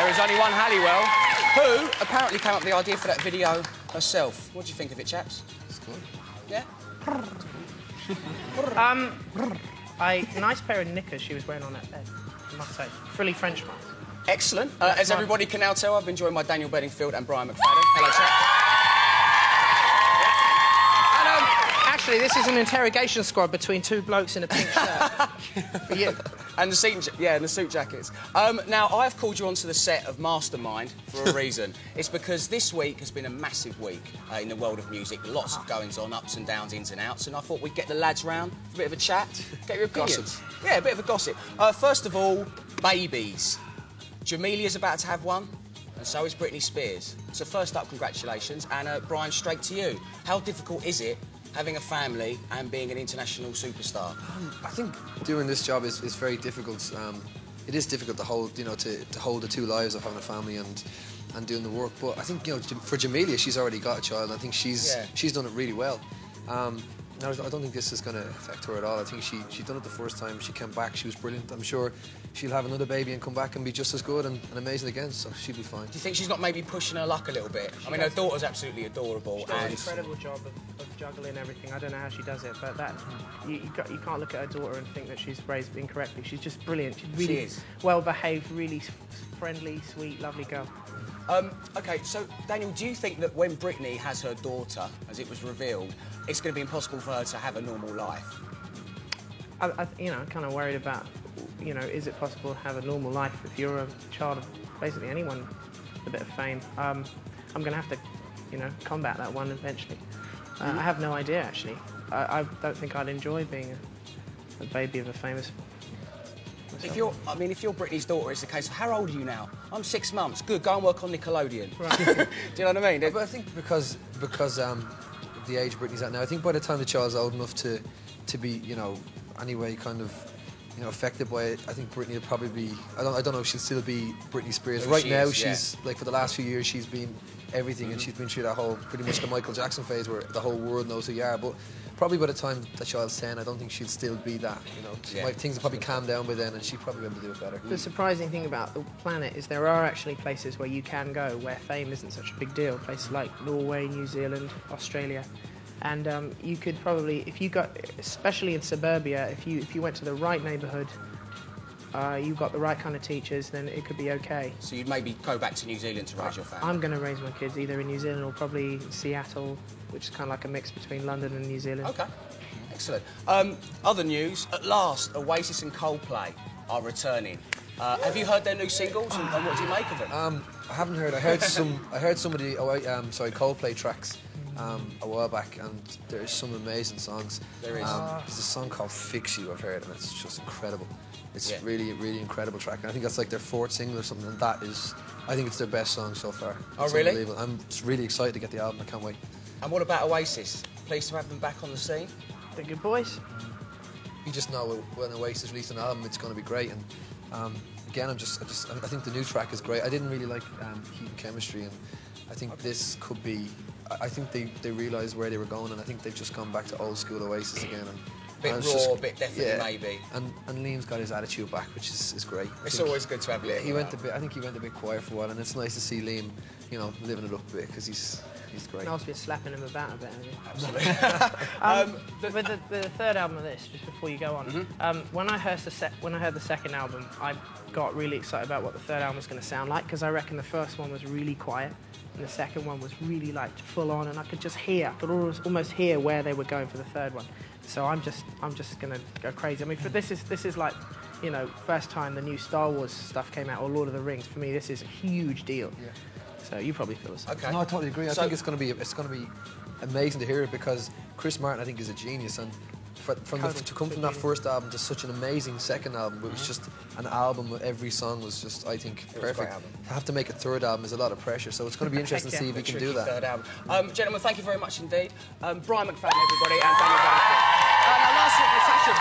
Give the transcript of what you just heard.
There is only one Halliwell, who apparently came up with the idea for that video herself. What do you think of it, chaps? It's good. Yeah? Um, a nice pair of knickers she was wearing on that bed, I must say. Frilly French ones. Excellent. Uh, as everybody can now tell, I've been joined by Daniel Bedingfield and Brian McFadden. Hello, chaps. Um, actually, this is an interrogation squad between two blokes in a pink shirt. You. And the suit, yeah, and the suit jackets. Um, now, I've called you onto the set of Mastermind for a reason. it's because this week has been a massive week uh, in the world of music. Lots of goings on, ups and downs, ins and outs. And I thought we'd get the lads round for a bit of a chat, get your opinions. Gossip. Yeah, a bit of a gossip. Uh, first of all, babies. Jamelia's about to have one, and so is Britney Spears. So first up, congratulations. And uh, Brian, straight to you. How difficult is it having a family and being an international superstar? I think doing this job is, is very difficult. Um, it is difficult to hold, you know, to, to hold the two lives of having a family and and doing the work. But I think, you know, for Jamelia, she's already got a child. I think she's Yeah. she's done it really well. Um, no, I don't think this is going to affect her at all. I think she she done it the first time. She came back. She was brilliant. I'm sure she'll have another baby and come back and be just as good and, and amazing again. So she'll be fine. Do you think she's not maybe pushing her luck a little bit? I mean, her daughter's absolutely adorable, She does an incredible job of, of juggling everything. I don't know how she does it, but that you, you, got, you can't look at her daughter and think that she's raised incorrectly. She's just brilliant. She's really is. well behaved, really s- friendly, sweet, lovely girl. um, okay. So, Daniel, do you think that when Britney has her daughter, as it was revealed, it's going to be impossible for her to have a normal life? I, I, you know, I'm kind of worried about, you know, is it possible to have a normal life if you're a child of basically anyone with a bit of fame? Um, I'm going to have to, you know, combat that one eventually. Uh, I have no idea actually. I, I don't think I'd enjoy being a, a baby of a famous. If you're, I mean, if you're Britney's daughter, it's a case of how old are you now? I'm six months. Good, go and work on Nickelodeon. do you know what I mean? But I think because because um, the age Britney's at now, I think by the time the child's old enough to to be, you know, anyway kind of you know affected by it, I think Britney will probably be. I don't I don't know if she'll still be Britney Spears. Right she now, is, yeah. she's like for the last few years, she's been everything, and mm-hmm. she's been through that whole pretty much the Michael Jackson phase where the whole world knows who you are. But probably by the time the child's ten, I don't think she'll still be that. You know, Yeah. Like, things will probably calm down by then, and she'll probably be able to do it better. The surprising thing about the planet is there are actually places where you can go where fame isn't such a big deal. Places like Norway, New Zealand, Australia, and um, you could probably, if you got, especially in suburbia, if you if you went to the right neighbourhood, uh, you got the right kind of teachers, then it could be okay. So you'd maybe go back to New Zealand to raise your family. I'm going to raise my kids either in New Zealand or probably Seattle, which is kind of like a mix between London and New Zealand. Okay, excellent. Um, other news: at last, Oasis and Coldplay are returning. Uh, have you heard their new singles, and, and what do you make of them? Um, I haven't heard. I heard some. I heard some of the. Oh, um, sorry, Coldplay tracks um, a while back, and there's some amazing songs. There is. Um, there's a song called "Fix You" I've heard, and it's just incredible. It's Yeah. really, really incredible track. And I think that's like their fourth single or something. And that is, I think it's their best song so far. Oh, It's really? unbelievable. I'm just really excited to get the album. I can't wait. and what about Oasis? Pleased to have them back on the scene. The good boys. You just know when Oasis release an album, it's going to be great. And um, again, I'm just, I just, I think the new track is great. I didn't really like um, Heathen Chemistry, and I think this could be. I think they, they realised where they were going, and I think they've just gone back to old school Oasis again. And, Bit raw, it's just- bit definitely maybe. And and Liam's got his attitude back, which is, is great. I It's think- always good to have Yeah, Liam he went a bit. I think he went a bit quiet for a while, and it's nice to see Liam, you know, living it up a bit because he's he's great. Noel's been slapping him about a bit. hasn't he? Absolutely. Um, but the, the third album of this, just before you go on, Mm-hmm. um, when I heard the sec- when I heard the second album, I got really excited about what the third album was going to sound like because I reckon the first one was really quiet and the second one was really like full on, and I could just hear, I could almost, almost hear where they were going for the third one. So I'm just I'm just going to go crazy. I mean, for this is this is like. You know, first time the new Star Wars stuff came out, or Lord of the Rings. For me, this is a huge deal. Yeah. So you probably feel the same. Okay. No, I totally agree. I So- think it's going to be it's going to be amazing to hear it because Chris Martin, I think, is a genius, and for, from the, to come from that first album to such an amazing second album, it was just an album. where Every song was just, I think, was a great perfect. album. To have to make a third album is a lot of pressure, so it's going to be interesting to Yeah. see if he The can do that. Third album. Um, gentlemen, thank you very much indeed. Um, Brian McFadden, everybody, and Daniel Bedingfield.